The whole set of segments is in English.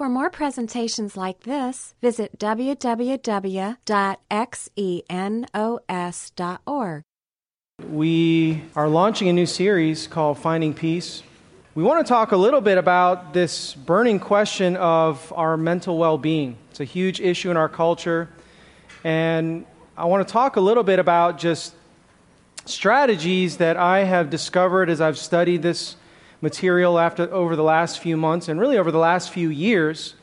For more presentations like this, visit www.xenos.org. We are launching a new series called Finding Peace. We want to talk a little bit about this burning question of our mental well being. It's a huge issue in our culture. And I want to talk a little bit about just strategies that I have discovered as I've studied this material after, over the last few months and really over the last few years,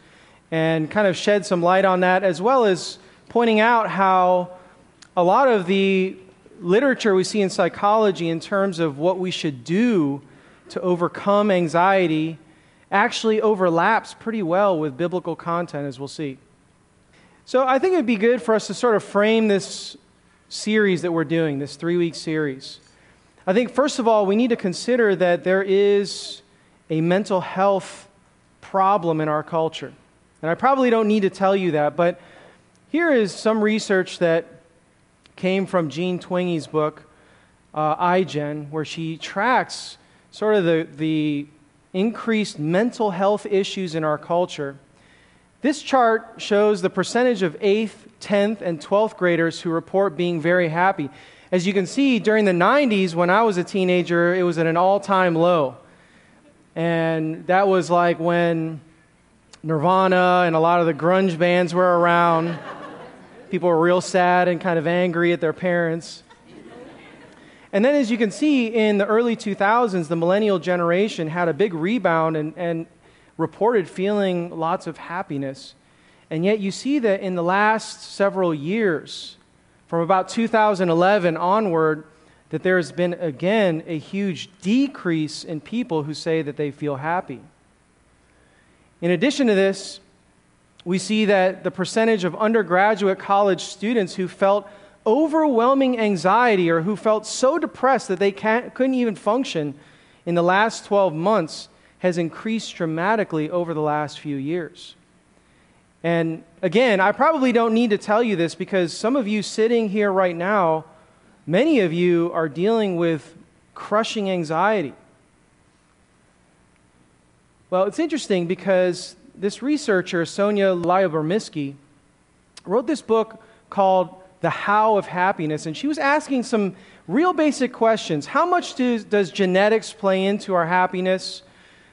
and kind of shed some light on that, as well as pointing out how a lot of the literature we see in psychology in terms of what we should do to overcome anxiety actually overlaps pretty well with biblical content, as we'll see. So I think it would be good for us to sort of frame this series that we're doing, this three week series. I think, first of all, we need to consider that there is a mental health problem in our culture. And I probably don't need to tell you that, but here is some research that came from Jean Twenge's book, uh, iGen, where she tracks sort of the, the increased mental health issues in our culture. This chart shows the percentage of 8th, 10th, and 12th graders who report being very happy. As you can see, during the 90s, when I was a teenager, it was at an all time low. And that was like when Nirvana and a lot of the grunge bands were around. People were real sad and kind of angry at their parents. And then, as you can see, in the early 2000s, the millennial generation had a big rebound and, and reported feeling lots of happiness. And yet, you see that in the last several years, from about 2011 onward that there has been again a huge decrease in people who say that they feel happy. In addition to this, we see that the percentage of undergraduate college students who felt overwhelming anxiety or who felt so depressed that they couldn't even function in the last 12 months has increased dramatically over the last few years. And again, I probably don't need to tell you this because some of you sitting here right now, many of you are dealing with crushing anxiety. Well, it's interesting because this researcher, Sonia Lyubomirsky, wrote this book called The How of Happiness, and she was asking some real basic questions. How much do, does genetics play into our happiness?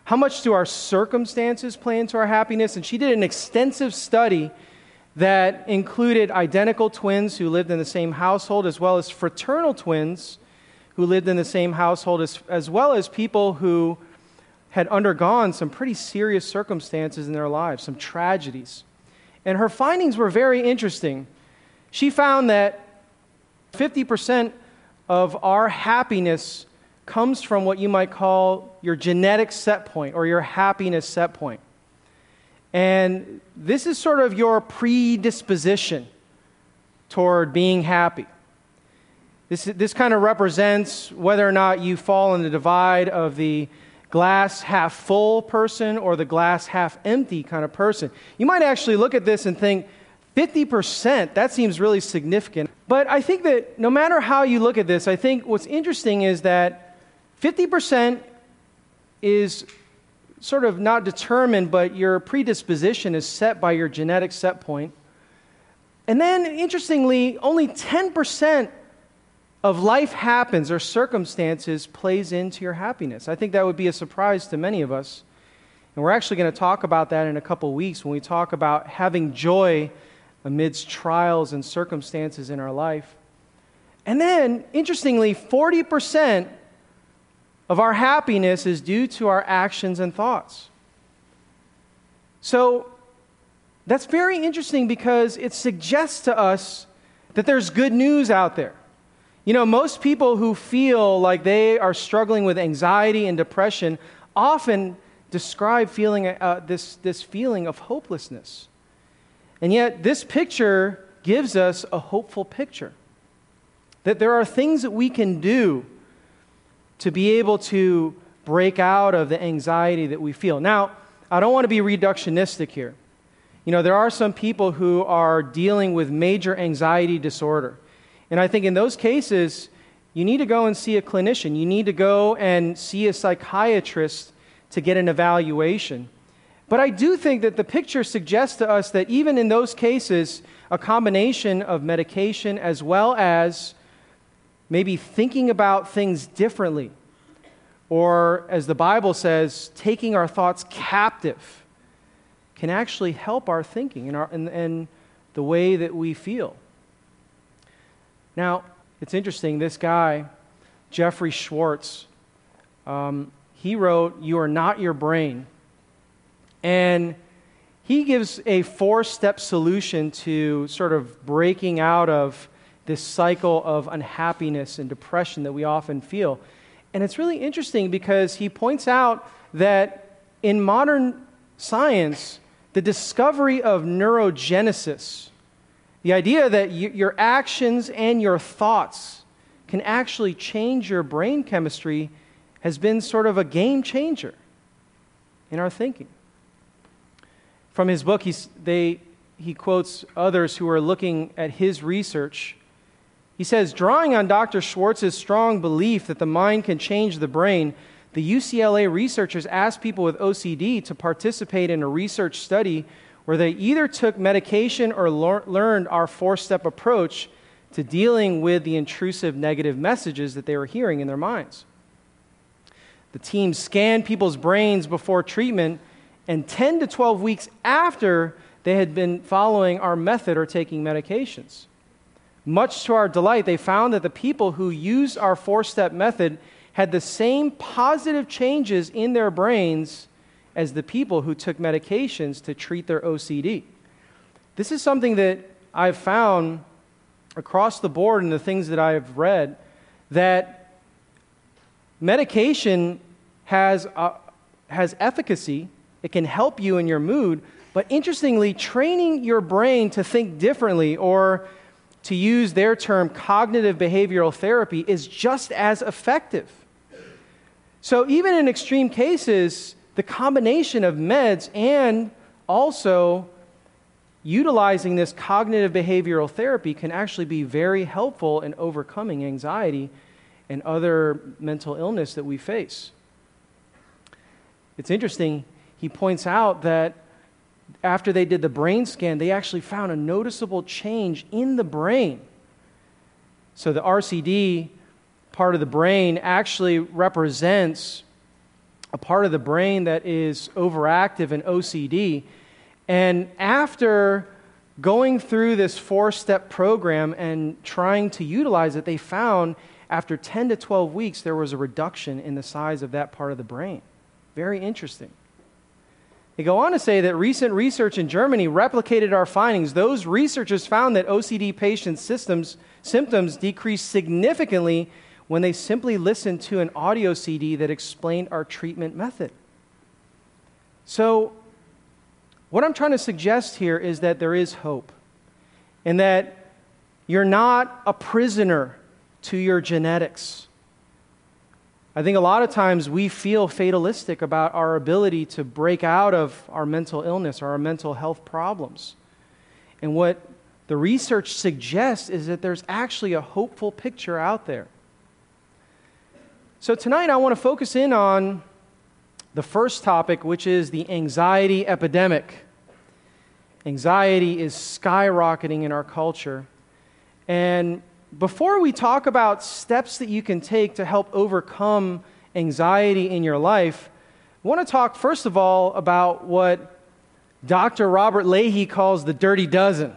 How much do our circumstances play into our happiness? And she did an extensive study that included identical twins who lived in the same household, as well as fraternal twins who lived in the same household, as, as well as people who had undergone some pretty serious circumstances in their lives, some tragedies. And her findings were very interesting. She found that 50% of our happiness comes from what you might call your genetic set point or your happiness set point. And this is sort of your predisposition toward being happy. This, this kind of represents whether or not you fall in the divide of the glass half full person or the glass half empty kind of person. You might actually look at this and think, 50%, that seems really significant. But I think that no matter how you look at this, I think what's interesting is that 50% is sort of not determined, but your predisposition is set by your genetic set point. And then, interestingly, only 10% of life happens or circumstances plays into your happiness. I think that would be a surprise to many of us. And we're actually going to talk about that in a couple weeks when we talk about having joy amidst trials and circumstances in our life. And then, interestingly, 40% of our happiness is due to our actions and thoughts. So that's very interesting because it suggests to us that there's good news out there. You know, most people who feel like they are struggling with anxiety and depression often describe feeling uh, this, this feeling of hopelessness. And yet, this picture gives us a hopeful picture that there are things that we can do to be able to break out of the anxiety that we feel. Now, I don't want to be reductionistic here. You know, there are some people who are dealing with major anxiety disorder. And I think in those cases, you need to go and see a clinician. You need to go and see a psychiatrist to get an evaluation. But I do think that the picture suggests to us that even in those cases, a combination of medication as well as maybe thinking about things differently, or as the Bible says, taking our thoughts captive, can actually help our thinking and, our, and, and the way that we feel. Now, it's interesting, this guy, Jeffrey Schwartz, um, he wrote, You are not your brain. And he gives a four step solution to sort of breaking out of this cycle of unhappiness and depression that we often feel. And it's really interesting because he points out that in modern science, the discovery of neurogenesis, the idea that your actions and your thoughts can actually change your brain chemistry, has been sort of a game changer in our thinking. From his book, they, he quotes others who are looking at his research. He says, drawing on Dr. Schwartz's strong belief that the mind can change the brain, the UCLA researchers asked people with OCD to participate in a research study where they either took medication or learned our four step approach to dealing with the intrusive negative messages that they were hearing in their minds. The team scanned people's brains before treatment, and 10 to 12 weeks after they had been following our method or taking medications. Much to our delight, they found that the people who used our four step method had the same positive changes in their brains as the people who took medications to treat their OCD. This is something that I've found across the board in the things that I've read that medication has, uh, has efficacy, it can help you in your mood, but interestingly, training your brain to think differently or to use their term, cognitive behavioral therapy, is just as effective. So, even in extreme cases, the combination of meds and also utilizing this cognitive behavioral therapy can actually be very helpful in overcoming anxiety and other mental illness that we face. It's interesting, he points out that after they did the brain scan, they actually found a noticeable change in the brain. So the RCD part of the brain actually represents a part of the brain that is overactive in OCD. And after going through this four step program and trying to utilize it, they found after 10 to 12 weeks there was a reduction in the size of that part of the brain. Very interesting. They go on to say that recent research in Germany replicated our findings. Those researchers found that OCD patients' systems, symptoms decreased significantly when they simply listened to an audio CD that explained our treatment method. So, what I'm trying to suggest here is that there is hope, and that you're not a prisoner to your genetics. I think a lot of times we feel fatalistic about our ability to break out of our mental illness or our mental health problems. And what the research suggests is that there's actually a hopeful picture out there. So tonight I want to focus in on the first topic, which is the anxiety epidemic. Anxiety is skyrocketing in our culture. And before we talk about steps that you can take to help overcome anxiety in your life, I want to talk first of all about what Dr. Robert Leahy calls the dirty dozen.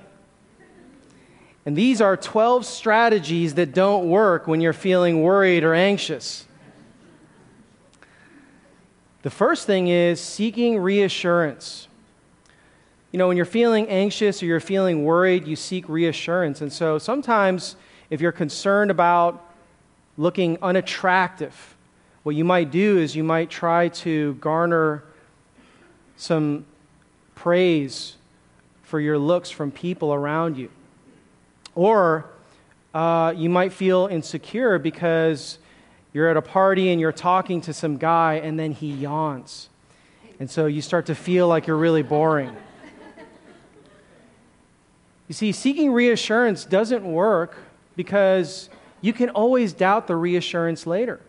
And these are 12 strategies that don't work when you're feeling worried or anxious. The first thing is seeking reassurance. You know, when you're feeling anxious or you're feeling worried, you seek reassurance. And so sometimes, if you're concerned about looking unattractive, what you might do is you might try to garner some praise for your looks from people around you. Or uh, you might feel insecure because you're at a party and you're talking to some guy, and then he yawns. And so you start to feel like you're really boring. You see, seeking reassurance doesn't work because you can always doubt the reassurance later.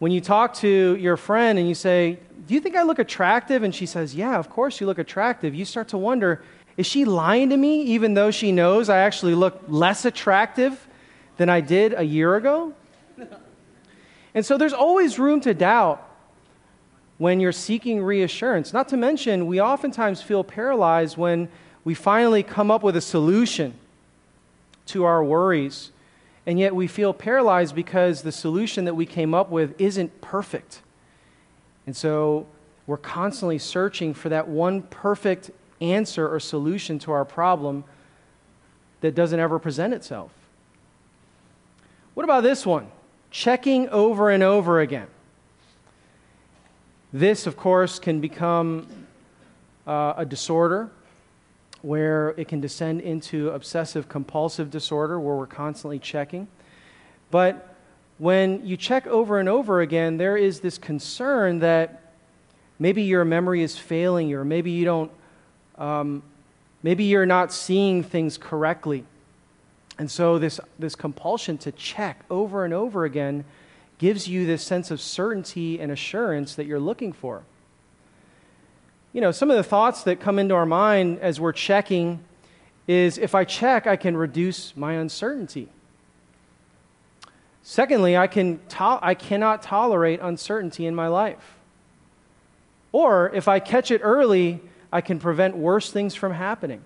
when you talk to your friend and you say, Do you think I look attractive? And she says, Yeah, of course you look attractive. You start to wonder, Is she lying to me even though she knows I actually look less attractive than I did a year ago? And so there's always room to doubt when you're seeking reassurance. Not to mention, we oftentimes feel paralyzed when we finally come up with a solution to our worries, and yet we feel paralyzed because the solution that we came up with isn't perfect. And so we're constantly searching for that one perfect answer or solution to our problem that doesn't ever present itself. What about this one? checking over and over again. This, of course, can become uh, a disorder where it can descend into obsessive compulsive disorder where we're constantly checking. But when you check over and over again, there is this concern that maybe your memory is failing you, or maybe you don't, um, maybe you're not seeing things correctly. And so, this, this compulsion to check over and over again gives you this sense of certainty and assurance that you're looking for. You know, some of the thoughts that come into our mind as we're checking is if I check, I can reduce my uncertainty. Secondly, I, can to- I cannot tolerate uncertainty in my life. Or if I catch it early, I can prevent worse things from happening.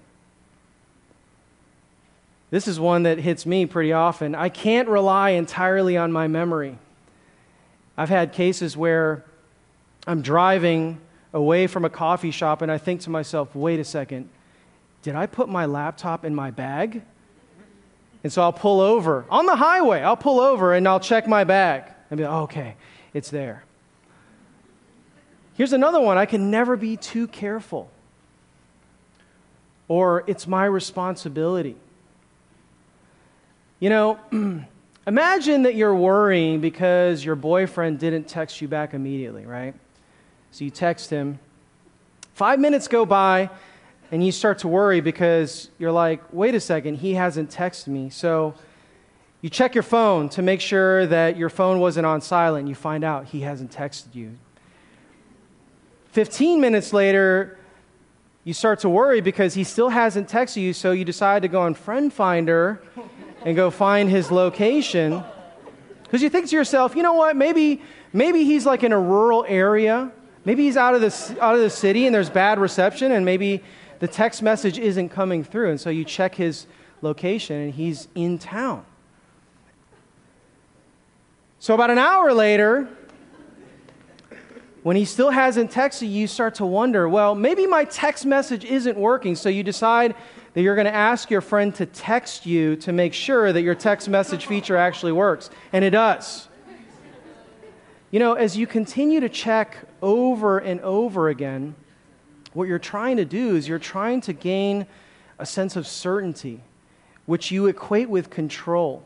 This is one that hits me pretty often. I can't rely entirely on my memory. I've had cases where I'm driving away from a coffee shop and I think to myself, wait a second, did I put my laptop in my bag? And so I'll pull over on the highway, I'll pull over and I'll check my bag and be like, okay, it's there. Here's another one I can never be too careful, or it's my responsibility. You know, imagine that you're worrying because your boyfriend didn't text you back immediately, right? So you text him. Five minutes go by, and you start to worry because you're like, wait a second, he hasn't texted me. So you check your phone to make sure that your phone wasn't on silent. And you find out he hasn't texted you. 15 minutes later, you start to worry because he still hasn't texted you, so you decide to go on Friend Finder and go find his location. Because you think to yourself, you know what, maybe, maybe he's like in a rural area. Maybe he's out of, the, out of the city and there's bad reception, and maybe the text message isn't coming through. And so you check his location and he's in town. So about an hour later, when he still hasn't texted you, you start to wonder, well, maybe my text message isn't working. So you decide that you're going to ask your friend to text you to make sure that your text message feature actually works. And it does. You know, as you continue to check over and over again, what you're trying to do is you're trying to gain a sense of certainty, which you equate with control.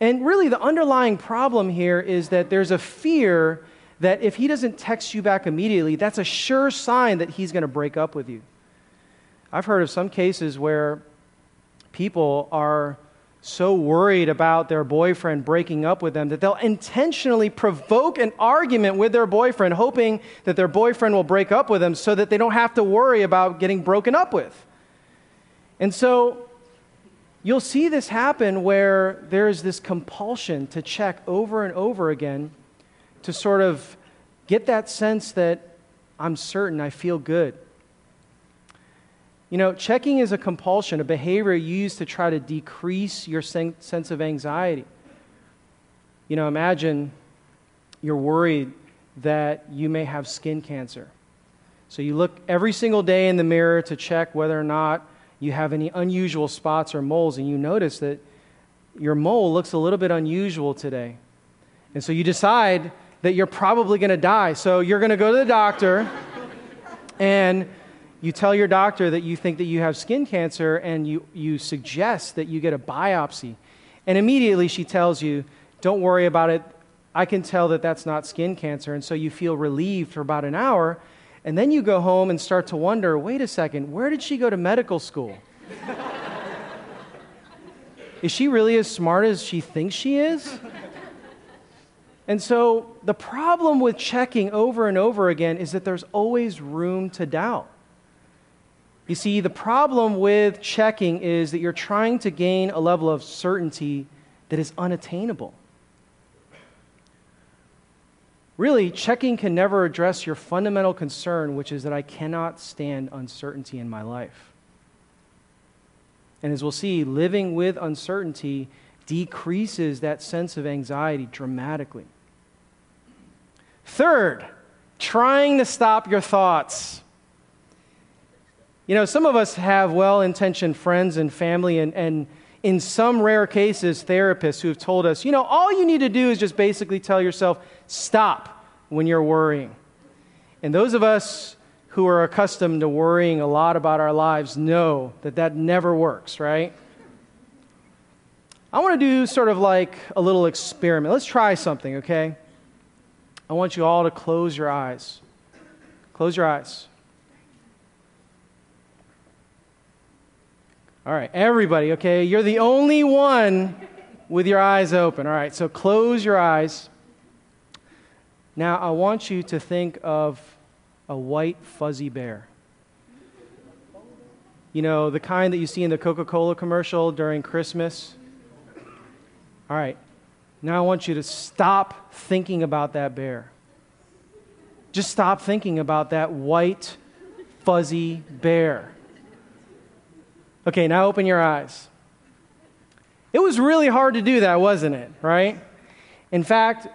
And really, the underlying problem here is that there's a fear that if he doesn't text you back immediately, that's a sure sign that he's going to break up with you. I've heard of some cases where people are so worried about their boyfriend breaking up with them that they'll intentionally provoke an argument with their boyfriend, hoping that their boyfriend will break up with them so that they don't have to worry about getting broken up with. And so you'll see this happen where there's this compulsion to check over and over again to sort of get that sense that I'm certain, I feel good. You know, checking is a compulsion, a behavior used to try to decrease your sen- sense of anxiety. You know, imagine you're worried that you may have skin cancer. So you look every single day in the mirror to check whether or not you have any unusual spots or moles, and you notice that your mole looks a little bit unusual today. And so you decide that you're probably going to die. So you're going to go to the doctor and you tell your doctor that you think that you have skin cancer and you, you suggest that you get a biopsy. And immediately she tells you, don't worry about it. I can tell that that's not skin cancer. And so you feel relieved for about an hour. And then you go home and start to wonder wait a second, where did she go to medical school? is she really as smart as she thinks she is? And so the problem with checking over and over again is that there's always room to doubt. You see, the problem with checking is that you're trying to gain a level of certainty that is unattainable. Really, checking can never address your fundamental concern, which is that I cannot stand uncertainty in my life. And as we'll see, living with uncertainty decreases that sense of anxiety dramatically. Third, trying to stop your thoughts. You know, some of us have well intentioned friends and family, and, and in some rare cases, therapists who have told us, you know, all you need to do is just basically tell yourself, stop when you're worrying. And those of us who are accustomed to worrying a lot about our lives know that that never works, right? I want to do sort of like a little experiment. Let's try something, okay? I want you all to close your eyes. Close your eyes. All right, everybody, okay? You're the only one with your eyes open. All right, so close your eyes. Now, I want you to think of a white, fuzzy bear. You know, the kind that you see in the Coca Cola commercial during Christmas. All right, now I want you to stop thinking about that bear. Just stop thinking about that white, fuzzy bear. Okay, now open your eyes. It was really hard to do that, wasn't it? Right? In fact,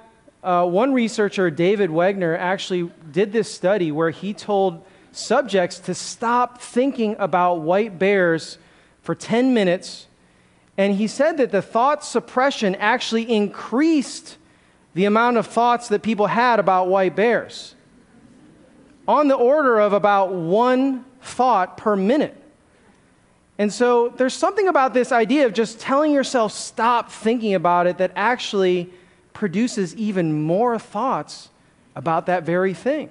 uh, one researcher, David Wegner, actually did this study where he told subjects to stop thinking about white bears for 10 minutes. And he said that the thought suppression actually increased the amount of thoughts that people had about white bears on the order of about one thought per minute. And so there's something about this idea of just telling yourself stop thinking about it that actually produces even more thoughts about that very thing.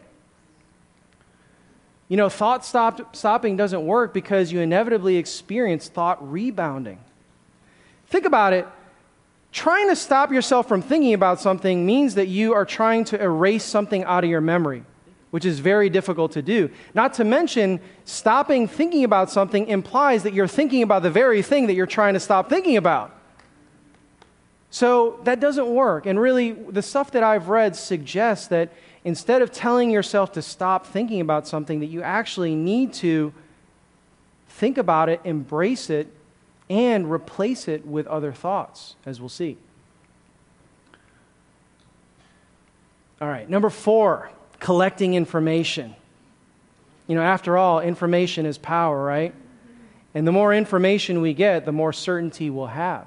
You know, thought stop, stopping doesn't work because you inevitably experience thought rebounding. Think about it. Trying to stop yourself from thinking about something means that you are trying to erase something out of your memory which is very difficult to do. Not to mention, stopping thinking about something implies that you're thinking about the very thing that you're trying to stop thinking about. So that doesn't work. And really, the stuff that I've read suggests that instead of telling yourself to stop thinking about something, that you actually need to think about it, embrace it, and replace it with other thoughts, as we'll see. All right, number four collecting information. You know, after all, information is power, right? And the more information we get, the more certainty we'll have.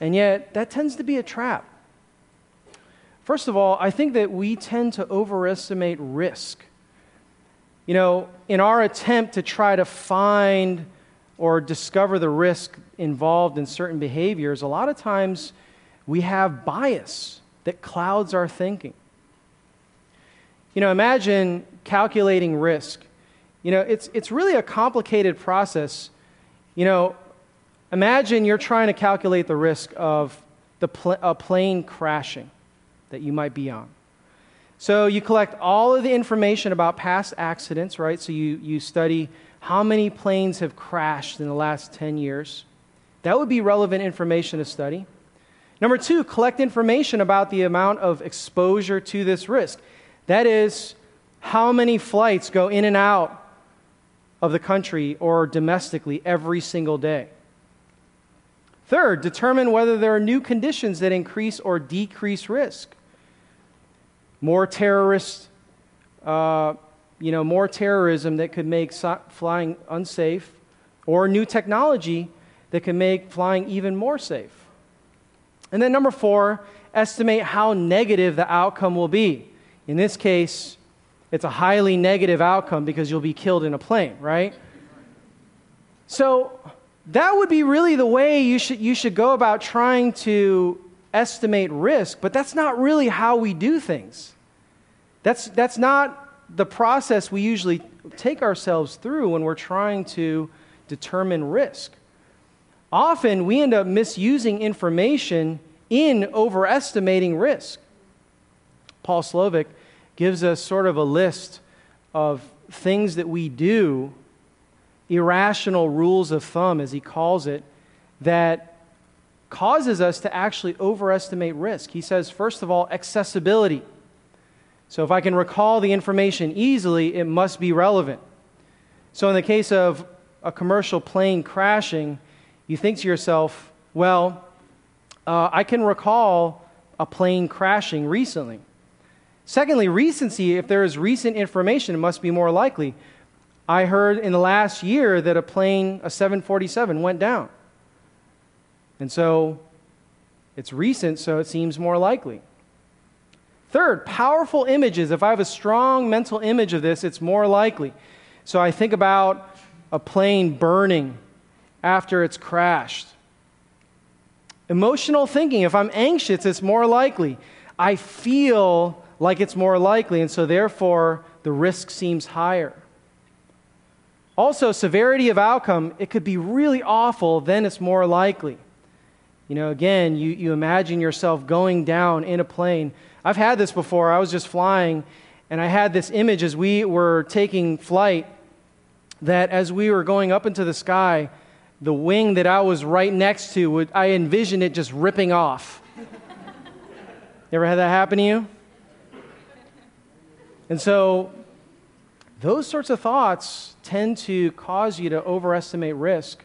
And yet, that tends to be a trap. First of all, I think that we tend to overestimate risk. You know, in our attempt to try to find or discover the risk involved in certain behaviors, a lot of times we have bias that clouds our thinking. You know, imagine calculating risk. You know, it's, it's really a complicated process. You know, imagine you're trying to calculate the risk of the pl- a plane crashing that you might be on. So you collect all of the information about past accidents, right? So you, you study how many planes have crashed in the last 10 years. That would be relevant information to study. Number two, collect information about the amount of exposure to this risk. That is, how many flights go in and out of the country or domestically every single day. Third, determine whether there are new conditions that increase or decrease risk. More terrorists, uh, you know, more terrorism that could make so- flying unsafe, or new technology that can make flying even more safe. And then, number four, estimate how negative the outcome will be. In this case, it's a highly negative outcome because you'll be killed in a plane, right? So that would be really the way you should, you should go about trying to estimate risk, but that's not really how we do things. That's, that's not the process we usually take ourselves through when we're trying to determine risk. Often we end up misusing information in overestimating risk. Paul Slovic gives us sort of a list of things that we do, irrational rules of thumb, as he calls it, that causes us to actually overestimate risk. He says, first of all, accessibility. So if I can recall the information easily, it must be relevant. So in the case of a commercial plane crashing, you think to yourself, well, uh, I can recall a plane crashing recently. Secondly, recency, if there is recent information, it must be more likely. I heard in the last year that a plane, a 747, went down. And so it's recent, so it seems more likely. Third, powerful images. If I have a strong mental image of this, it's more likely. So I think about a plane burning after it's crashed. Emotional thinking. If I'm anxious, it's more likely. I feel like it's more likely, and so therefore the risk seems higher. Also, severity of outcome, it could be really awful, then it's more likely. You know, again, you, you imagine yourself going down in a plane. I've had this before. I was just flying, and I had this image as we were taking flight that as we were going up into the sky, the wing that I was right next to, would, I envisioned it just ripping off. ever had that happen to you? And so, those sorts of thoughts tend to cause you to overestimate risk,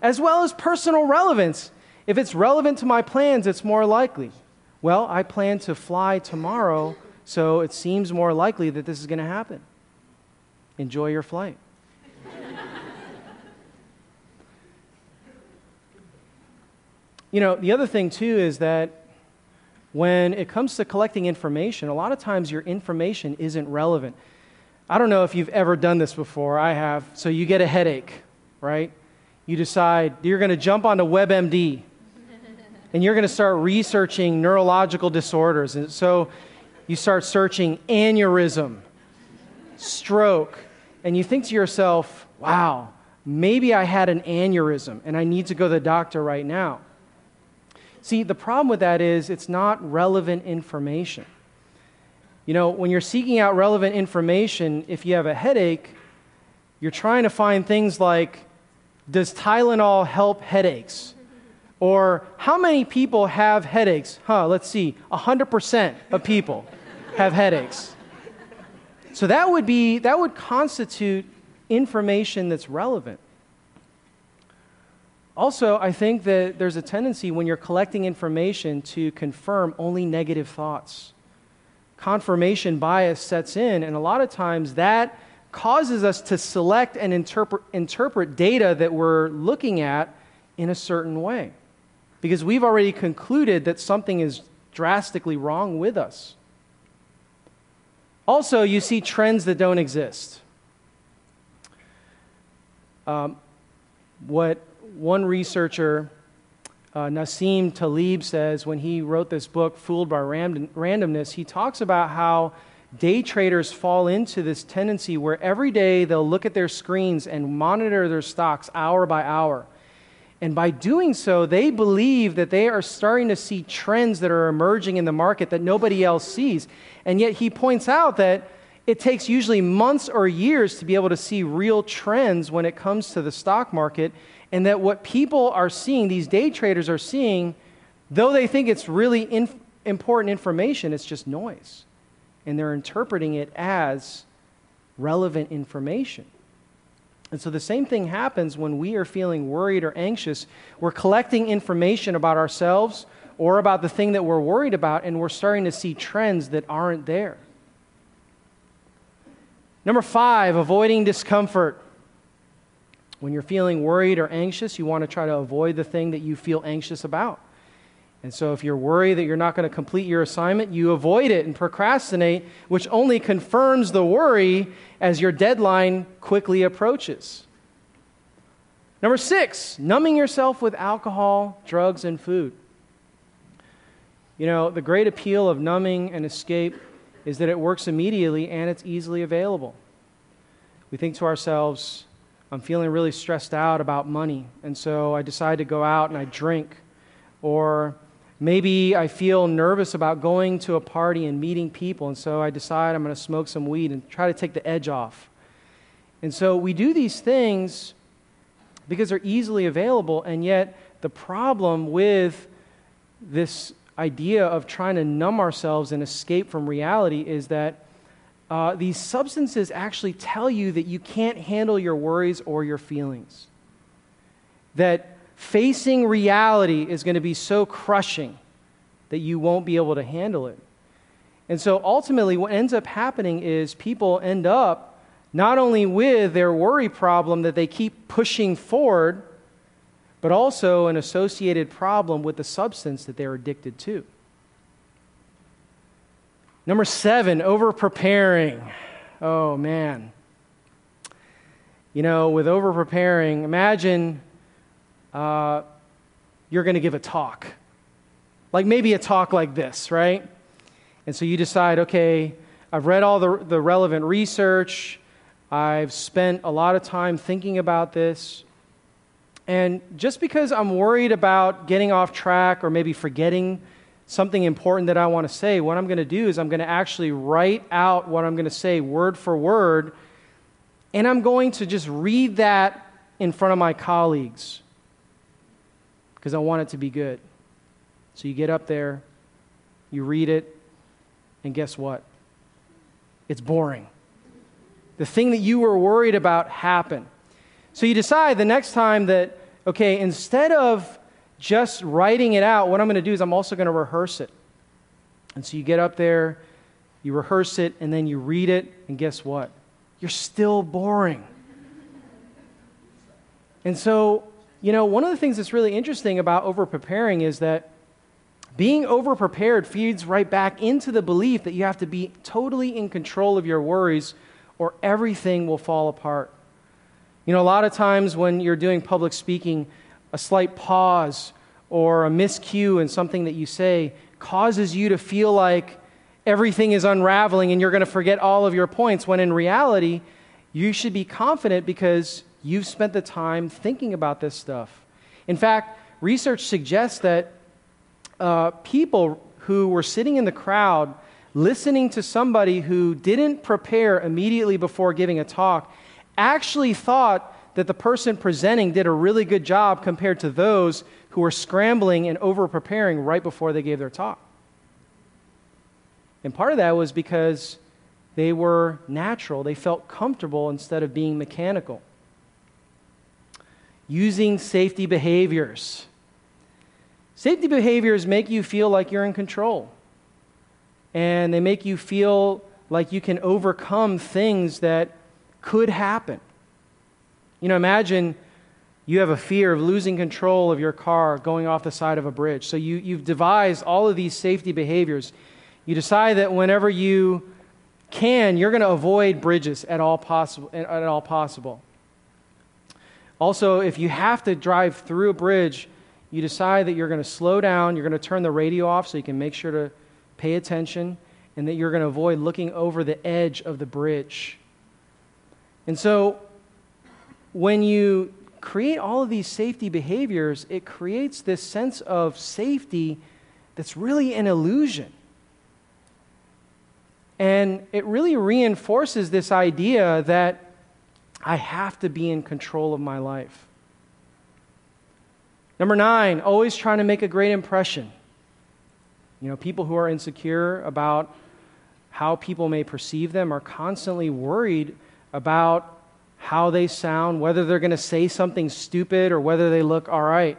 as well as personal relevance. If it's relevant to my plans, it's more likely. Well, I plan to fly tomorrow, so it seems more likely that this is going to happen. Enjoy your flight. you know, the other thing, too, is that when it comes to collecting information, a lot of times your information isn't relevant. I don't know if you've ever done this before. I have. So you get a headache, right? You decide you're going to jump onto WebMD and you're going to start researching neurological disorders. And so you start searching aneurysm, stroke, and you think to yourself, wow, maybe I had an aneurysm and I need to go to the doctor right now. See, the problem with that is it's not relevant information. You know, when you're seeking out relevant information, if you have a headache, you're trying to find things like Does Tylenol help headaches? Or how many people have headaches? Huh, let's see. 100% of people have headaches. So that would be that would constitute information that's relevant. Also, I think that there's a tendency when you're collecting information to confirm only negative thoughts. Confirmation bias sets in, and a lot of times that causes us to select and interpret, interpret data that we're looking at in a certain way because we've already concluded that something is drastically wrong with us. Also, you see trends that don't exist. Um, what one researcher, uh, Nassim Taleb, says when he wrote this book, Fooled by Random- Randomness, he talks about how day traders fall into this tendency where every day they'll look at their screens and monitor their stocks hour by hour. And by doing so, they believe that they are starting to see trends that are emerging in the market that nobody else sees. And yet, he points out that it takes usually months or years to be able to see real trends when it comes to the stock market. And that what people are seeing, these day traders are seeing, though they think it's really inf- important information, it's just noise. And they're interpreting it as relevant information. And so the same thing happens when we are feeling worried or anxious. We're collecting information about ourselves or about the thing that we're worried about, and we're starting to see trends that aren't there. Number five, avoiding discomfort. When you're feeling worried or anxious, you want to try to avoid the thing that you feel anxious about. And so, if you're worried that you're not going to complete your assignment, you avoid it and procrastinate, which only confirms the worry as your deadline quickly approaches. Number six, numbing yourself with alcohol, drugs, and food. You know, the great appeal of numbing and escape is that it works immediately and it's easily available. We think to ourselves, I'm feeling really stressed out about money, and so I decide to go out and I drink. Or Maybe I feel nervous about going to a party and meeting people, and so I decide I'm going to smoke some weed and try to take the edge off. And so we do these things because they're easily available, and yet the problem with this idea of trying to numb ourselves and escape from reality is that uh, these substances actually tell you that you can't handle your worries or your feelings. That facing reality is going to be so crushing that you won't be able to handle it. And so ultimately, what ends up happening is people end up not only with their worry problem that they keep pushing forward, but also an associated problem with the substance that they're addicted to. Number seven, over preparing. Oh, man. You know, with over preparing, imagine uh, you're going to give a talk. Like maybe a talk like this, right? And so you decide, okay, I've read all the, the relevant research, I've spent a lot of time thinking about this. And just because I'm worried about getting off track or maybe forgetting something important that I want to say, what I'm going to do is I'm going to actually write out what I'm going to say word for word, and I'm going to just read that in front of my colleagues because I want it to be good. So you get up there, you read it, and guess what? It's boring. The thing that you were worried about happened. So you decide the next time that, okay, instead of just writing it out, what I'm going to do is I'm also going to rehearse it. And so you get up there, you rehearse it, and then you read it, and guess what? You're still boring. And so, you know, one of the things that's really interesting about over preparing is that being over prepared feeds right back into the belief that you have to be totally in control of your worries or everything will fall apart. You know, a lot of times when you're doing public speaking, a slight pause or a miscue in something that you say causes you to feel like everything is unraveling and you're going to forget all of your points, when in reality, you should be confident because you've spent the time thinking about this stuff. In fact, research suggests that uh, people who were sitting in the crowd listening to somebody who didn't prepare immediately before giving a talk actually thought that the person presenting did a really good job compared to those who were scrambling and over preparing right before they gave their talk. And part of that was because they were natural, they felt comfortable instead of being mechanical. Using safety behaviors. Safety behaviors make you feel like you're in control and they make you feel like you can overcome things that could happen. You know, imagine you have a fear of losing control of your car going off the side of a bridge. So you, you've devised all of these safety behaviors. You decide that whenever you can, you're going to avoid bridges at all possible. At all possible. Also, if you have to drive through a bridge, you decide that you're going to slow down, you're going to turn the radio off so you can make sure to pay attention, and that you're going to avoid looking over the edge of the bridge. And so, when you create all of these safety behaviors, it creates this sense of safety that's really an illusion. And it really reinforces this idea that I have to be in control of my life. Number nine, always trying to make a great impression. You know, people who are insecure about how people may perceive them are constantly worried about how they sound, whether they're going to say something stupid or whether they look all right.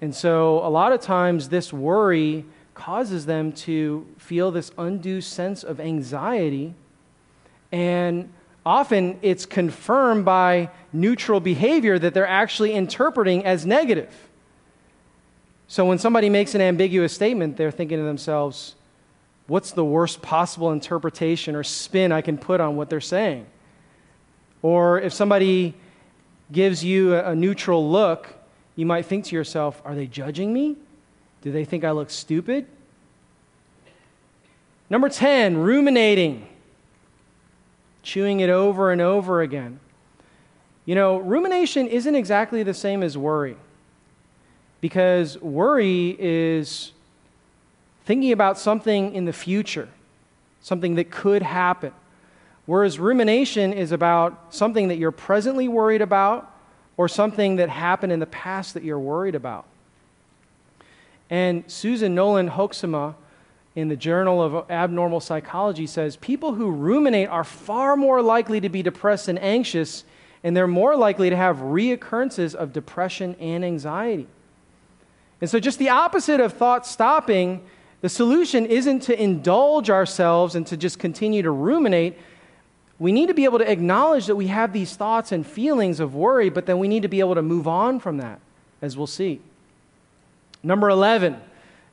And so, a lot of times, this worry causes them to feel this undue sense of anxiety. And often it's confirmed by neutral behavior that they're actually interpreting as negative. So when somebody makes an ambiguous statement, they're thinking to themselves, what's the worst possible interpretation or spin I can put on what they're saying? Or if somebody gives you a, neutral look, you might think to yourself, are they judging me? Do they think I look stupid? Number 10, ruminating, chewing it over and over again. You know, rumination isn't exactly the same as worry because worry is thinking about something in the future, something that could happen. Whereas rumination is about something that you're presently worried about or something that happened in the past that you're worried about. And Susan Nolen Hoeksema in the Journal of Abnormal Psychology says people who ruminate are far more likely to be depressed and anxious, and they're more likely to have reoccurrences of depression and anxiety. And so, just the opposite of thought stopping, the solution isn't to indulge ourselves and to just continue to ruminate. We need to be able to acknowledge that we have these thoughts and feelings of worry, but then we need to be able to move on from that, as we'll see. Number 11,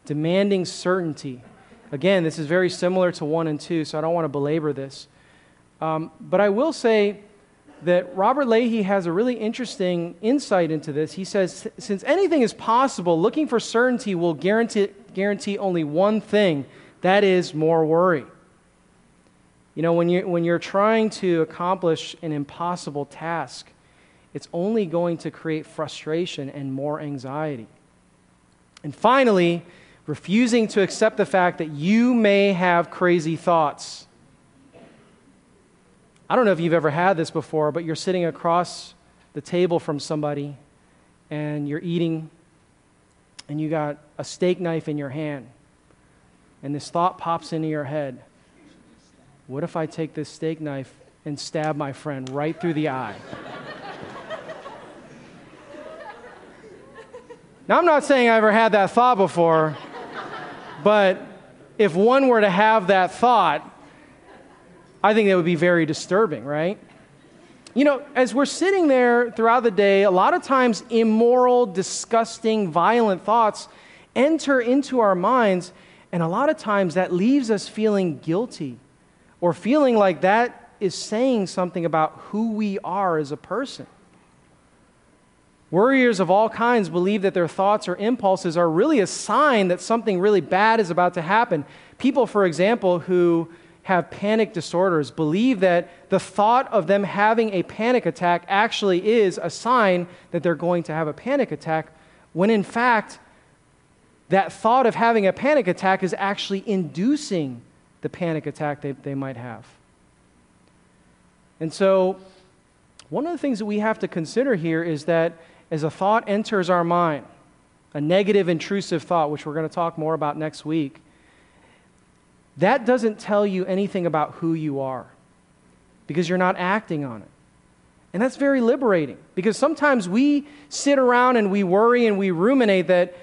demanding certainty. Again, this is very similar to 1 and 2, so I don't want to belabor this. Um, but I will say that Robert Leahy has a really interesting insight into this. He says, since anything is possible, looking for certainty will guarantee, guarantee only one thing that is, more worry. You know, when you're, when you're trying to accomplish an impossible task, it's only going to create frustration and more anxiety. And finally, refusing to accept the fact that you may have crazy thoughts. I don't know if you've ever had this before, but you're sitting across the table from somebody and you're eating and you got a steak knife in your hand and this thought pops into your head what if I take this steak knife and stab my friend right through the eye? now, I'm not saying I ever had that thought before, but if one were to have that thought, I think that would be very disturbing, right? You know, as we're sitting there throughout the day, a lot of times immoral, disgusting, violent thoughts enter into our minds, and a lot of times that leaves us feeling guilty or feeling like that is saying something about who we are as a person. Worriers of all kinds believe that their thoughts or impulses are really a sign that something really bad is about to happen. People, for example, who have panic disorders believe that the thought of them having a panic attack actually is a sign that they're going to have a panic attack, when in fact, that thought of having a panic attack is actually inducing the panic attack they, they might have. And so, one of the things that we have to consider here is that as a thought enters our mind, a negative, intrusive thought, which we're going to talk more about next week, that doesn't tell you anything about who you are because you're not acting on it. And that's very liberating because sometimes we sit around and we worry and we ruminate that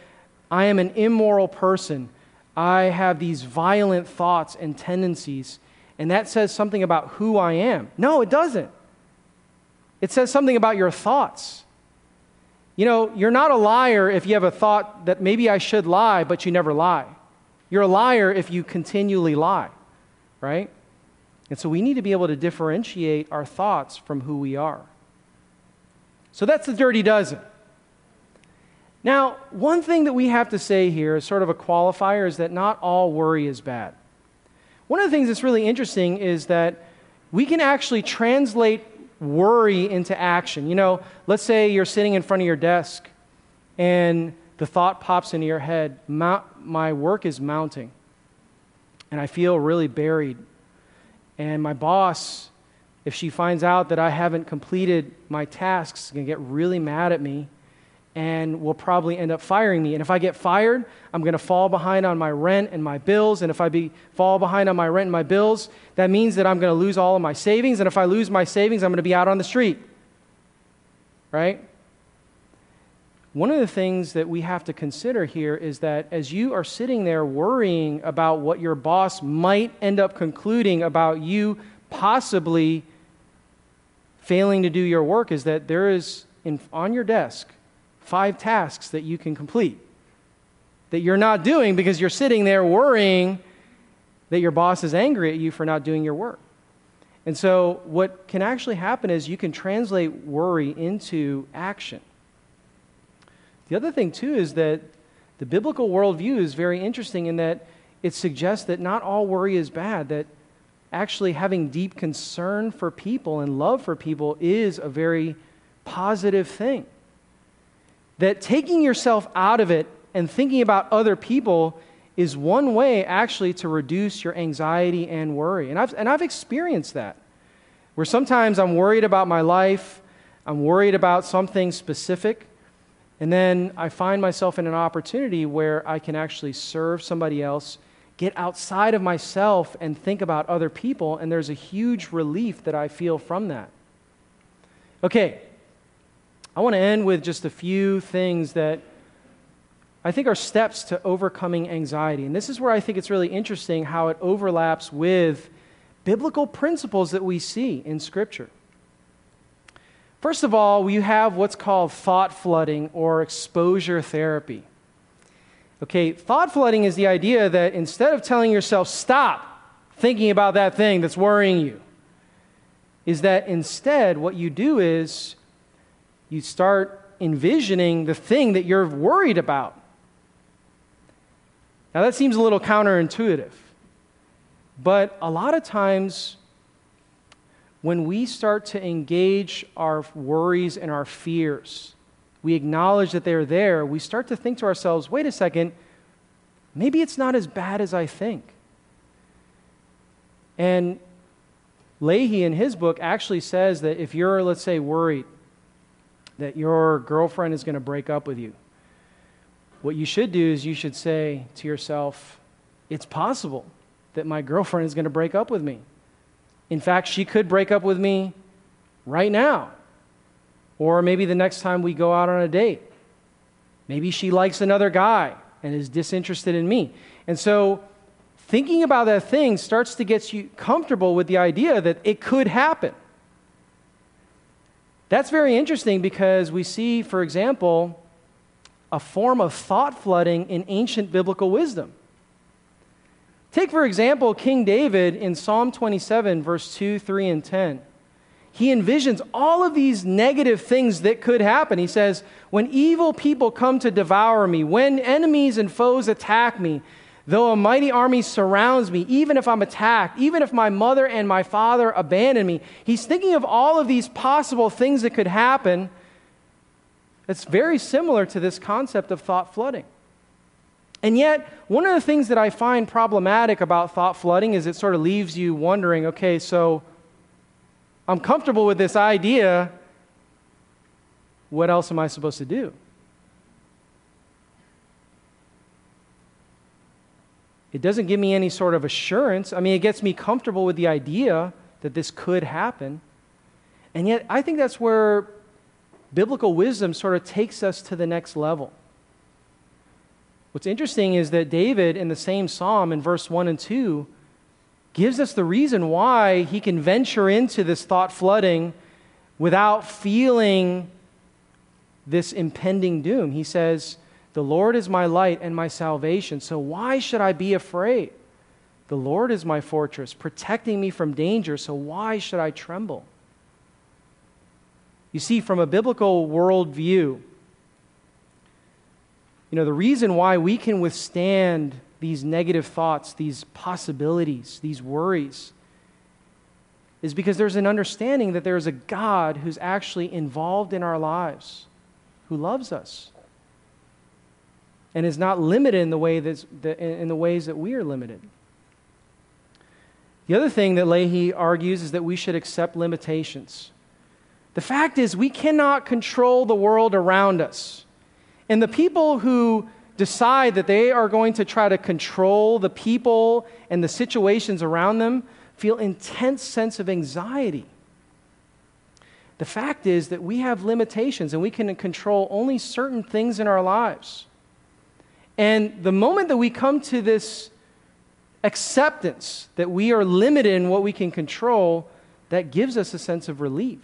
I am an immoral person. I have these violent thoughts and tendencies, and that says something about who I am. No, it doesn't. It says something about your thoughts. You know, you're not a liar if you have a thought that maybe I should lie, but you never lie. You're a liar if you continually lie, right? And so we need to be able to differentiate our thoughts from who we are. So that's the dirty dozen. Now, one thing that we have to say here as sort of a qualifier is that not all worry is bad. One of the things that's really interesting is that we can actually translate worry into action. You know, let's say you're sitting in front of your desk and the thought pops into your head my work is mounting, and I feel really buried. And my boss, if she finds out that I haven't completed my tasks, is going to get really mad at me and will probably end up firing me. And if I get fired, I'm going to fall behind on my rent and my bills. And if I be, fall behind on my rent and my bills, that means that I'm going to lose all of my savings. And if I lose my savings, I'm going to be out on the street. Right? One of the things that we have to consider here is that as you are sitting there worrying about what your boss might end up concluding about you possibly failing to do your work, is that there is in, on your desk five tasks that you can complete that you're not doing because you're sitting there worrying that your boss is angry at you for not doing your work. And so, what can actually happen is you can translate worry into action. The other thing, too, is that the biblical worldview is very interesting in that it suggests that not all worry is bad, that actually having deep concern for people and love for people is a very positive thing that taking yourself out of it and thinking about other people is one way actually to reduce your anxiety and worry. And I've, and I've experienced that, where sometimes I'm worried about my life, I'm worried about something specific, and then I find myself in an opportunity where I can actually serve somebody else, get outside of myself, and think about other people, and there's a huge relief that I feel from that. Okay, I want to end with just a few things that I think are steps to overcoming anxiety. And this is where I think it's really interesting how it overlaps with biblical principles that we see in Scripture. First of all, we have what's called thought flooding or exposure therapy. Okay, thought flooding is the idea that instead of telling yourself, stop thinking about that thing that's worrying you, is that instead what you do is you start envisioning the thing that you're worried about. Now, that seems a little counterintuitive. But a lot of times, when we start to engage our worries and our fears, we acknowledge that they're there, we start to think to ourselves, wait a second, maybe it's not as bad as I think. And Leahy, in his book, actually says that if you're, let's say, worried that your girlfriend is going to break up with you, what you should do is you should say to yourself, It's possible that my girlfriend is going to break up with me. In fact, she could break up with me right now. Or maybe the next time we go out on a date. Maybe she likes another guy and is disinterested in me. And so, thinking about that thing starts to get you comfortable with the idea that it could happen. That's very interesting because we see, for example, a form of thought flooding in ancient biblical wisdom. Take, for example, King David in Psalm 27, verse 2, 3, and 10. He envisions all of these negative things that could happen. He says, When evil people come to devour me, when enemies and foes attack me, though a mighty army surrounds me, even if I'm attacked, even if my mother and my father abandon me, he's thinking of all of these possible things that could happen it's very similar to this concept of thought flooding. And yet, one of the things that I find problematic about thought flooding is it sort of leaves you wondering okay, so I'm comfortable with this idea. What else am I supposed to do? It doesn't give me any sort of assurance. I mean, it gets me comfortable with the idea that this could happen. And yet, I think that's where biblical wisdom sort of takes us to the next level. What's interesting is that David, in the same psalm, in verse 1 and 2, gives us the reason why he can venture into this thought flooding without feeling this impending doom. He says, The Lord is my light and my salvation, so why should I be afraid? The Lord is my fortress, protecting me from danger, so why should I tremble? You see, from a biblical worldview, you know, the reason why we can withstand these negative thoughts, these possibilities, these worries, is because there's an understanding that there is a God who's actually involved in our lives, who loves us, and is not limited in the, way that's, in the ways that we are limited. The other thing that Leahy argues is that we should accept limitations. The fact is, we cannot control the world around us. And the people who decide that they are going to try to control the people and the situations around them feel intense sense of anxiety. The fact is that we have limitations and we can control only certain things in our lives. And the moment that we come to this acceptance that we are limited in what we can control, that gives us a sense of relief.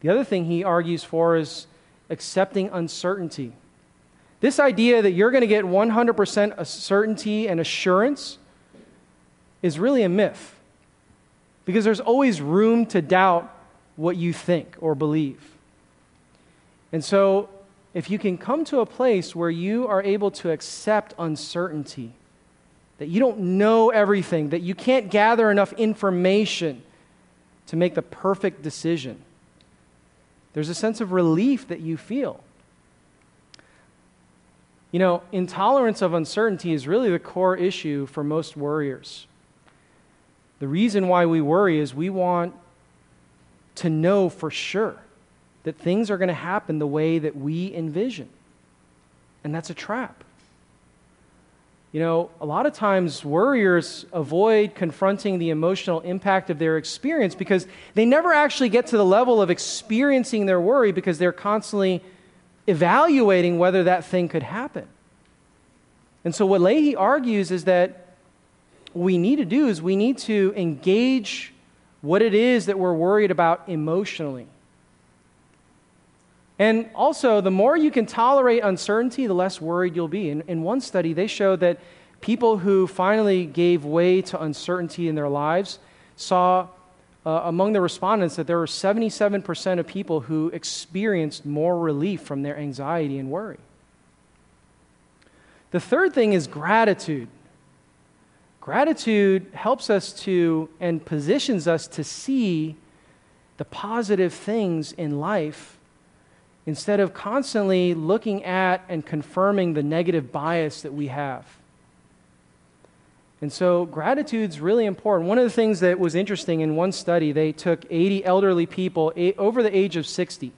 The other thing he argues for is accepting uncertainty. This idea that you're going to get 100% certainty and assurance is really a myth because there's always room to doubt what you think or believe. And so, if you can come to a place where you are able to accept uncertainty, that you don't know everything, that you can't gather enough information to make the perfect decision, there's a sense of relief that you feel. You know, intolerance of uncertainty is really the core issue for most worriers. The reason why we worry is we want to know for sure that things are going to happen the way that we envision. And that's a trap. You know, a lot of times worriers avoid confronting the emotional impact of their experience because they never actually get to the level of experiencing their worry because they're constantly evaluating whether that thing could happen. And so, what Leahy argues is that what we need to do is we need to engage what it is that we're worried about emotionally. And also, the more you can tolerate uncertainty, the less worried you'll be. In, in one study, they showed that people who finally gave way to uncertainty in their lives saw uh, among the respondents that there were 77% of people who experienced more relief from their anxiety and worry. The third thing is gratitude. Gratitude helps us to and positions us to see the positive things in life instead of constantly looking at and confirming the negative bias that we have. And so, gratitude's really important. One of the things that was interesting in one study, they took 80 elderly people over the age of 60.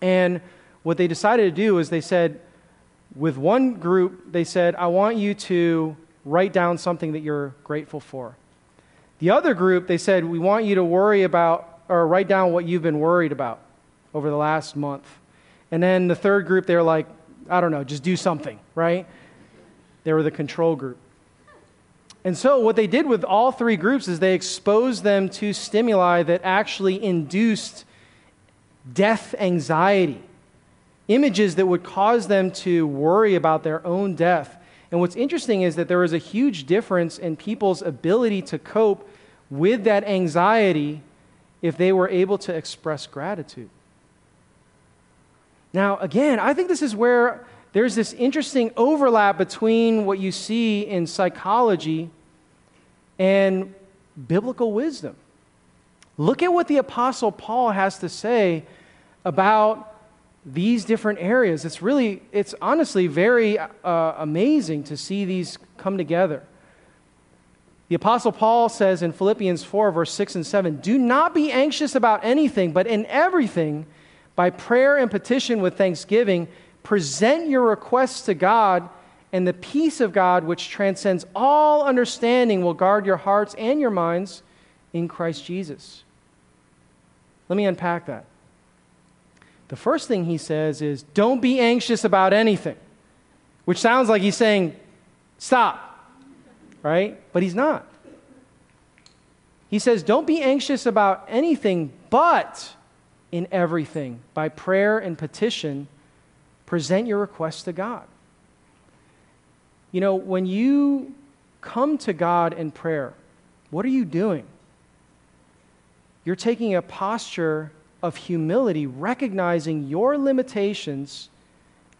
And what they decided to do is they said, with one group, they said, I want you to write down something that you're grateful for. The other group, they said, we want you to worry about or write down what you've been worried about over the last month. And then the third group, they're like, I don't know, just do something, right? They were the control group. And so, what they did with all three groups is they exposed them to stimuli that actually induced death anxiety, images that would cause them to worry about their own death. And what's interesting is that there was a huge difference in people's ability to cope with that anxiety if they were able to express gratitude. Now, again, I think this is where there's this interesting overlap between what you see in psychology and biblical wisdom. Look at what the Apostle Paul has to say about these different areas. It's really, it's honestly very uh, amazing to see these come together. The Apostle Paul says in Philippians 4, verse 6 and 7 Do not be anxious about anything, but in everything, by prayer and petition with thanksgiving, present your requests to God, and the peace of God, which transcends all understanding, will guard your hearts and your minds in Christ Jesus. Let me unpack that. The first thing he says is, don't be anxious about anything, which sounds like he's saying, stop, right? But he's not. He says, don't be anxious about anything, but in everything. By prayer and petition, present your requests to God. You know, when you come to God in prayer, what are you doing? You're taking a posture of humility, recognizing your limitations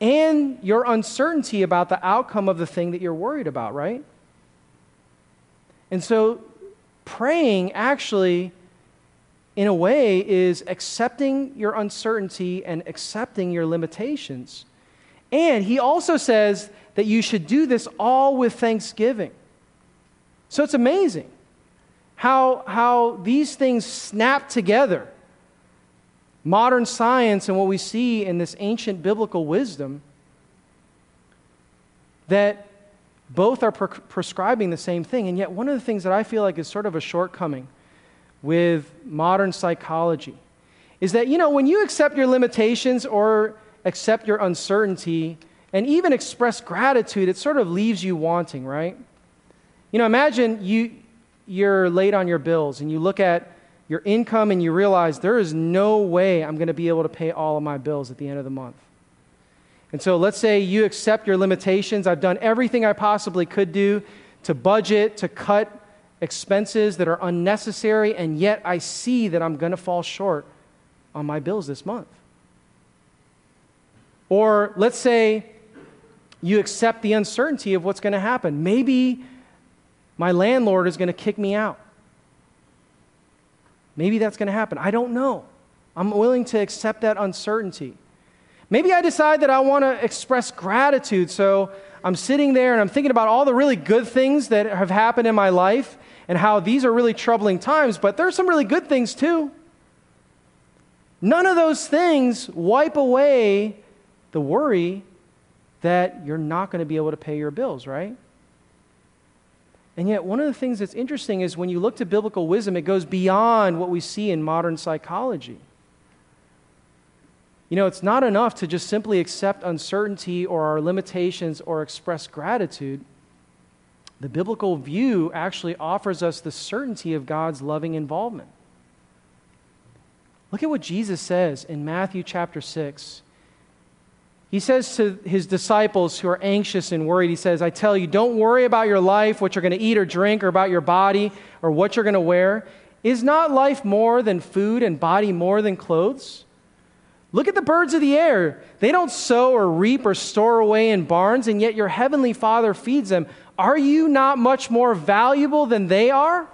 and your uncertainty about the outcome of the thing that you're worried about, right? And so, praying actually in a way, is accepting your uncertainty and accepting your limitations. And he also says that you should do this all with thanksgiving. So it's amazing how, how these things snap together. Modern science and what we see in this ancient biblical wisdom that both are pre- prescribing the same thing. And yet, one of the things that I feel like is sort of a shortcoming with modern psychology is that, you know, when you accept your limitations or accept your uncertainty and even express gratitude, it sort of leaves you wanting, right? You know, imagine you, you're late on your bills and you look at your income and you realize there is no way I'm going to be able to pay all of my bills at the end of the month. And so let's say you accept your limitations. I've done everything I possibly could do to budget, to cut expenses that are unnecessary, and yet I see that I'm going to fall short on my bills this month. Or let's say you accept the uncertainty of what's going to happen. Maybe my landlord is going to kick me out. Maybe that's going to happen. I don't know. I'm willing to accept that uncertainty. Maybe I decide that I want to express gratitude. So I'm sitting there and I'm thinking about all the really good things that have happened in my life and how these are really troubling times, but there are some really good things too. None of those things wipe away the worry that you're not going to be able to pay your bills, right? And yet, one of the things that's interesting is when you look to biblical wisdom, it goes beyond what we see in modern psychology. You know, it's not enough to just simply accept uncertainty or our limitations or express gratitude. The biblical view actually offers us the certainty of God's loving involvement. Look at what Jesus says in Matthew chapter 6. He says to his disciples who are anxious and worried, He says, I tell you, don't worry about your life, what you're going to eat or drink, or about your body, or what you're going to wear. Is not life more than food and body more than clothes? Look at the birds of the air. They don't sow or reap or store away in barns, and yet your heavenly Father feeds them. Are you not much more valuable than they are?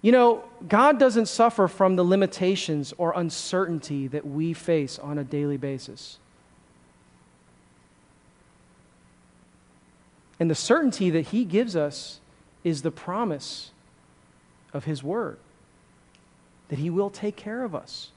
You know, God doesn't suffer from the limitations or uncertainty that we face on a daily basis. And the certainty that He gives us is the promise of His Word that He will take care of us.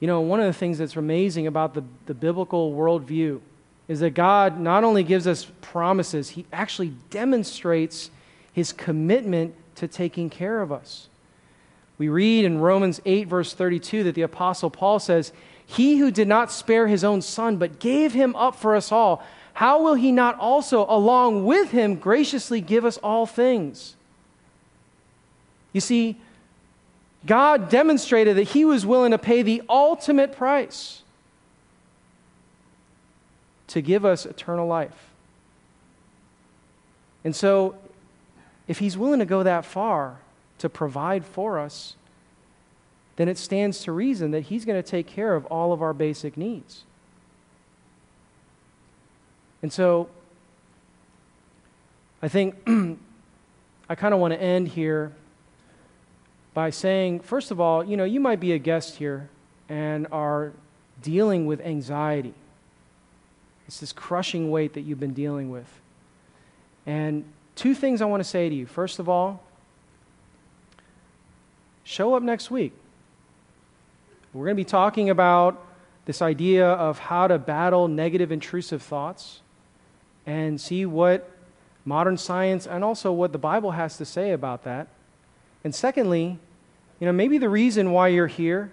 You know, one of the things that's amazing about the, the biblical worldview is that God not only gives us promises, He actually demonstrates his commitment to taking care of us. We read in Romans 8, verse 32, that the Apostle Paul says, He who did not spare his own son, but gave him up for us all, how will he not also, along with him, graciously give us all things? You see, God demonstrated that he was willing to pay the ultimate price to give us eternal life. And so if he's willing to go that far to provide for us, then it stands to reason that he's going to take care of all of our basic needs. And so I think I kind of want to end here by saying, first of all, you know, you might be a guest here and are dealing with anxiety. It's this crushing weight that you've been dealing with. And Two things I want to say to you. First of all, show up next week. We're going to be talking about this idea of how to battle negative intrusive thoughts and see what modern science and also what the Bible has to say about that. And secondly, you know, maybe the reason why you're here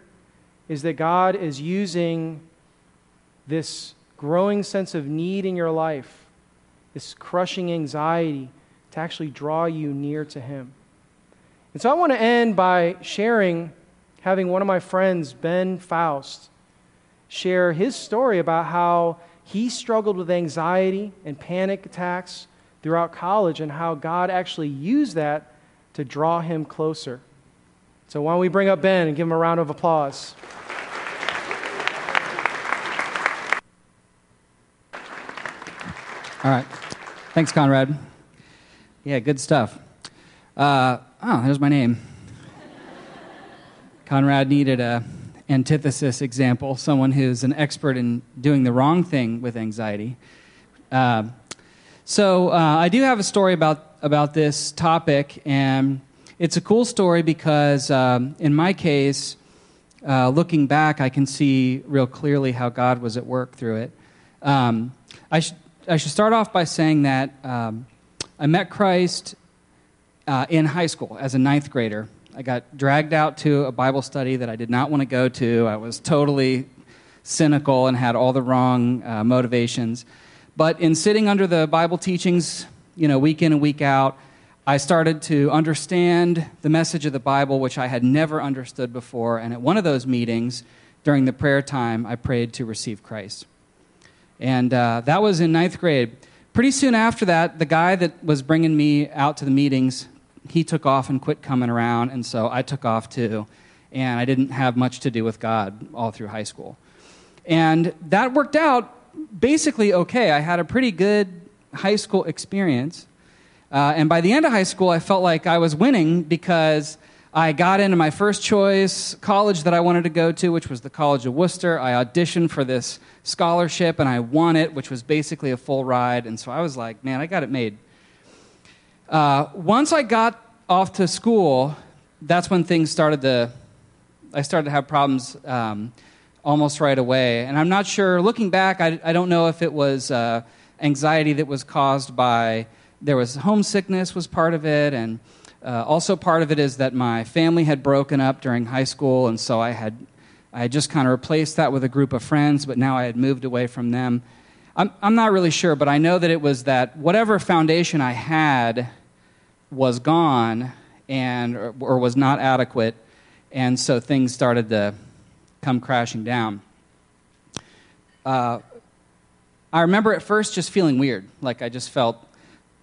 is that God is using this growing sense of need in your life, this crushing anxiety, to actually draw you near to Him. And so I want to end by sharing, having one of my friends, Ben Faust, share his story about how he struggled with anxiety and panic attacks throughout college and how God actually used that to draw him closer. So why don't we bring up Ben and give him a round of applause? All right. Thanks, Conrad. Yeah, good stuff. Uh, oh, there's my name. Conrad needed a antithesis example, someone who's an expert in doing the wrong thing with anxiety. Uh, so uh, I do have a story about about this topic, and it's a cool story because um, in my case, uh, looking back, I can see real clearly how God was at work through it. Um, I, sh- I should start off by saying that. Um, I met Christ uh, in high school as a ninth grader. I got dragged out to a Bible study that I did not want to go to. I was totally cynical and had all the wrong uh, motivations. But in sitting under the Bible teachings, you know, week in and week out, I started to understand the message of the Bible, which I had never understood before. And at one of those meetings, during the prayer time, I prayed to receive Christ. And uh, that was in ninth grade. Pretty soon after that, the guy that was bringing me out to the meetings, he took off and quit coming around, and so I took off too. And I didn't have much to do with God all through high school. And that worked out basically okay. I had a pretty good high school experience. Uh, and by the end of high school, I felt like I was winning because I got into my first choice college that I wanted to go to, which was the College of Wooster. I auditioned for this scholarship and I won it, which was basically a full ride. And so I was like, man, I got it made. Uh, once I got off to school, that's when things started to, I started to have problems um, almost right away. And I'm not sure, looking back, I, I don't know if it was uh, anxiety that was caused by, there was homesickness was part of it, and uh, also part of it is that my family had broken up during high school, and so I had, I had just kind of replaced that with a group of friends, but now I had moved away from them. I'm, I'm not really sure, but I know that it was that whatever foundation I had was gone and or, or was not adequate, and so things started to come crashing down. Uh, I remember at first just feeling weird, like I just felt,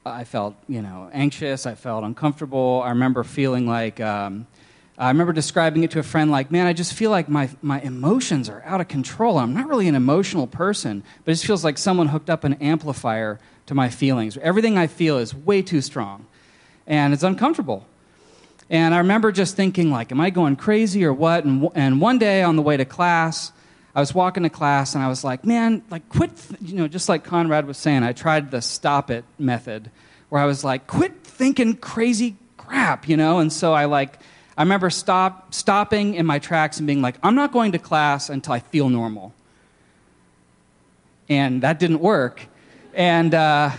I felt you know anxious, I felt uncomfortable. I remember feeling like. Um, I remember describing it to a friend like, man, I just feel like my, my emotions are out of control. I'm not really an emotional person, but it just feels like someone hooked up an amplifier to my feelings. Everything I feel is way too strong and it's uncomfortable. And I remember just thinking, like, am I going crazy or what? And, and one day on the way to class, I was walking to class and I was like, man, like, quit, you know, just like Conrad was saying, I tried the stop it method where I was like, quit thinking crazy crap, you know? And so I like, I remember stop, stopping in my tracks and being like, I'm not going to class until I feel normal. And that didn't work. And, uh,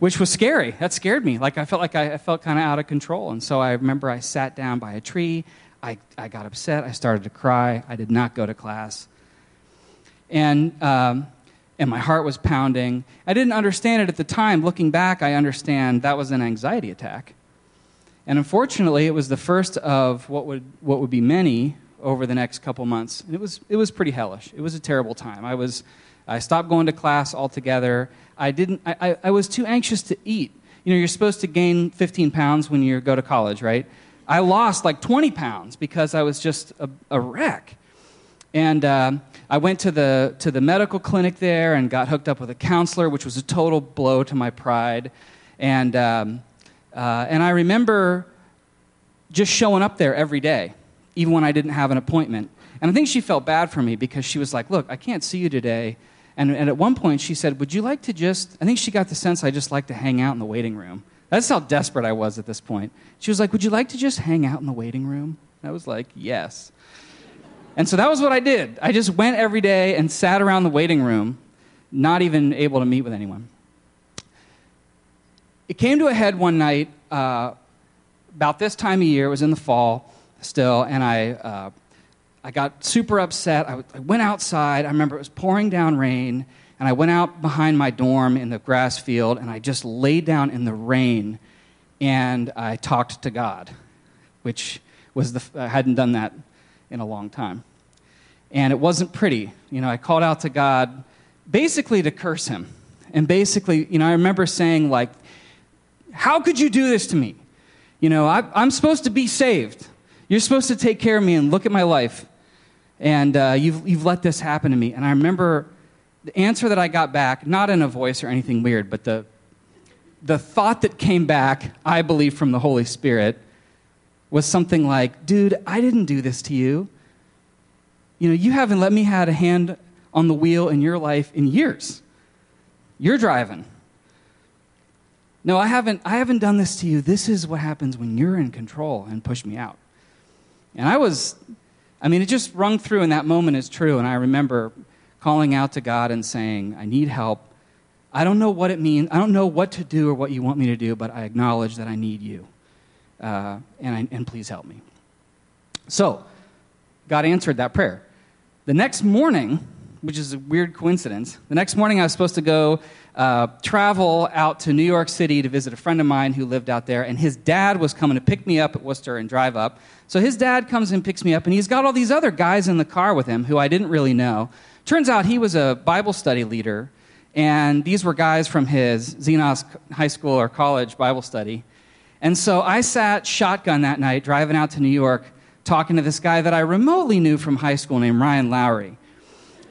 which was scary. That scared me. Like I felt like I, I felt kind of out of control. And so I remember I sat down by a tree. I, I got upset. I started to cry. I did not go to class. And, um, and my heart was pounding. I didn't understand it at the time. Looking back, I understand that was an anxiety attack. And unfortunately, it was the first of what would, what would be many over the next couple months. And it was, it was pretty hellish. It was a terrible time. I, was, I stopped going to class altogether. I, didn't, I, I was too anxious to eat. You know, you're supposed to gain 15 pounds when you go to college, right? I lost like 20 pounds because I was just a, a wreck. And uh, I went to the, to the medical clinic there and got hooked up with a counselor, which was a total blow to my pride. And, um, uh, and I remember just showing up there every day, even when I didn't have an appointment. And I think she felt bad for me because she was like, Look, I can't see you today. And, and at one point, she said, Would you like to just, I think she got the sense I just like to hang out in the waiting room. That's how desperate I was at this point. She was like, Would you like to just hang out in the waiting room? I was like, Yes. And so that was what I did. I just went every day and sat around the waiting room, not even able to meet with anyone. It came to a head one night, uh, about this time of year, it was in the fall still, and I uh, I got super upset. I, I went outside. I remember it was pouring down rain, and I went out behind my dorm in the grass field, and I just laid down in the rain, and I talked to God, which was the I hadn't done that in a long time, and it wasn't pretty. You know, I called out to God, basically to curse Him, and basically, you know, I remember saying like, "How could you do this to me? You know, I, I'm supposed to be saved." You're supposed to take care of me and look at my life and uh, you've, you've let this happen to me. And I remember the answer that I got back, not in a voice or anything weird, but the, the thought that came back, I believe from the Holy Spirit, was something like, dude, I didn't do this to you. You know, you haven't let me had a hand on the wheel in your life in years. You're driving. No, I haven't, I haven't done this to you. This is what happens when you're in control and push me out. And I was I mean, it just rung through in that moment as true. And I remember calling out to God and saying, I need help. I don't know what it means. I don't know what to do or what you want me to do, but I acknowledge that I need you. Uh, and, and please help me. So, God answered that prayer. The next morning, which is a weird coincidence, the next morning I was supposed to go uh, travel out to New York City to visit a friend of mine who lived out there, and his dad was coming to pick me up at Wooster and drive up. So his dad comes and picks me up, and he's got all these other guys in the car with him who I didn't really know. Turns out he was a Bible study leader, and these were guys from his Xenos high school or college Bible study. And so I sat shotgun that night driving out to New York talking to this guy that I remotely knew from high school named Ryan Lowry.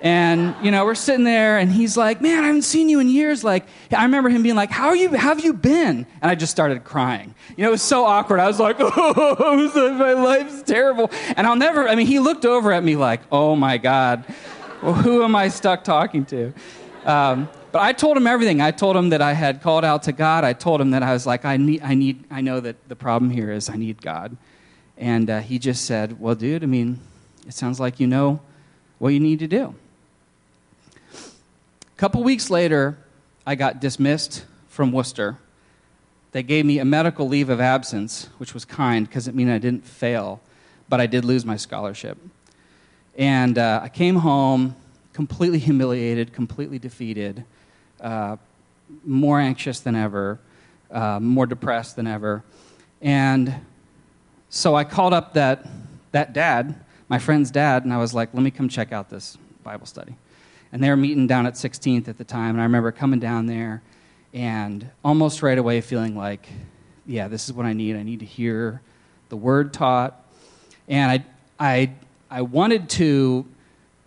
And, you know, we're sitting there and he's like, man, I haven't seen you in years. Like, I remember him being like, how are you, have you been? And I just started crying. You know, it was so awkward. I was like, oh, my life's terrible. And I'll never, I mean, he looked over at me like, oh my God, well, who am I stuck talking to? Um, but I told him everything. I told him that I had called out to God. I told him that I was like, I need, I need, I know that the problem here is I need God. And uh, he just said, well, dude, I mean, it sounds like you know what you need to do A couple weeks later, I got dismissed from Wooster. They gave me a medical leave of absence, which was kind because it meant I didn't fail, but I did lose my scholarship. And uh, I came home completely humiliated, completely defeated, uh, more anxious than ever, uh, more depressed than ever. And so I called up that, that dad, my friend's dad, and I was like, let me come check out this Bible study. And they were meeting down at 16th at the time. And I remember coming down there and almost right away feeling like, yeah, this is what I need. I need to hear the word taught. And I, I, I wanted to,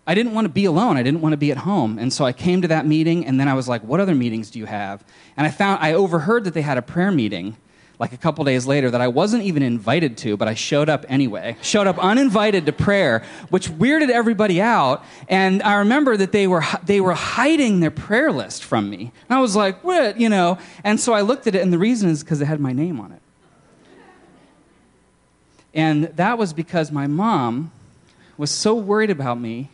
I didn't want to be alone. I didn't want to be at home. And so I came to that meeting, and then I was like, what other meetings do you have? And I found, I overheard that they had a prayer meeting like a couple days later that I wasn't even invited to, but I showed up anyway. Showed up uninvited to prayer, which weirded everybody out. And I remember that they were they were hiding their prayer list from me. And I was like, "What?" You know. And so I looked at it, and the reason is because it had my name on it. And that was because my mom was so worried about me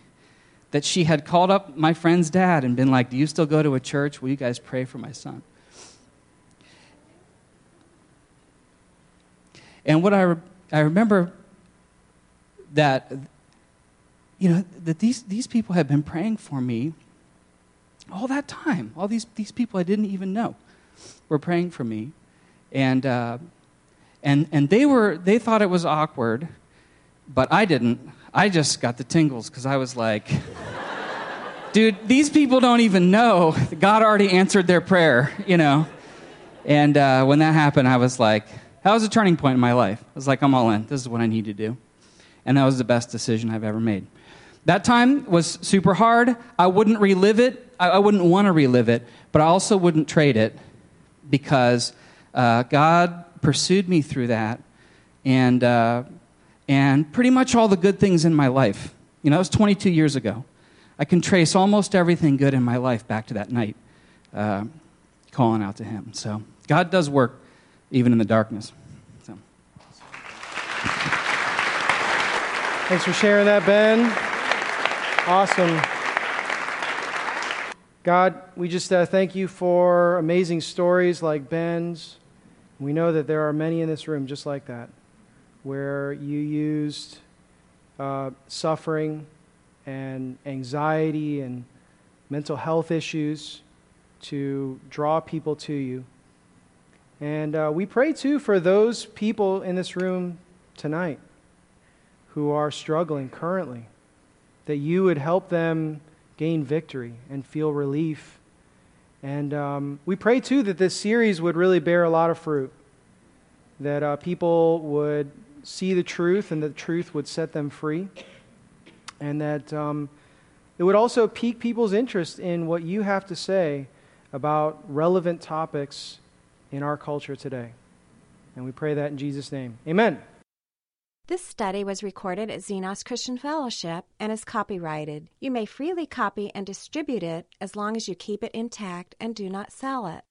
that she had called up my friend's dad and been like, "Do you still go to a church? Will you guys pray for my son?" And what I, re- I remember that, you know, that these, these people had been praying for me all that time. All these, these people I didn't even know were praying for me. And, uh, and, and they, were, they thought it was awkward, but I didn't. I just got the tingles because I was like, dude, these people don't even know. God already answered their prayer, you know. And uh, when that happened, I was like, that was a turning point in my life. I was like, I'm all in. This is what I need to do. And that was the best decision I've ever made. That time was super hard. I wouldn't relive it. I, I wouldn't want to relive it, but I also wouldn't trade it because uh, God pursued me through that and, uh, and pretty much all the good things in my life. You know, that was 22 years ago. I can trace almost everything good in my life back to that night, uh, calling out to Him. So God does work even in the darkness. So. Thanks for sharing that, Ben. Awesome. God, we just uh, thank you for amazing stories like Ben's. We know that there are many in this room just like that, where you used uh, suffering and anxiety and mental health issues to draw people to you. And uh, we pray too for those people in this room tonight who are struggling currently, that you would help them gain victory and feel relief. And um, we pray too that this series would really bear a lot of fruit, that uh, people would see the truth and the truth would set them free, and that um, it would also pique people's interest in what you have to say about relevant topics in our culture today. And we pray that in Jesus' name. Amen. This study was recorded at Xenos Christian Fellowship and is copyrighted. You may freely copy and distribute it as long as you keep it intact and do not sell it.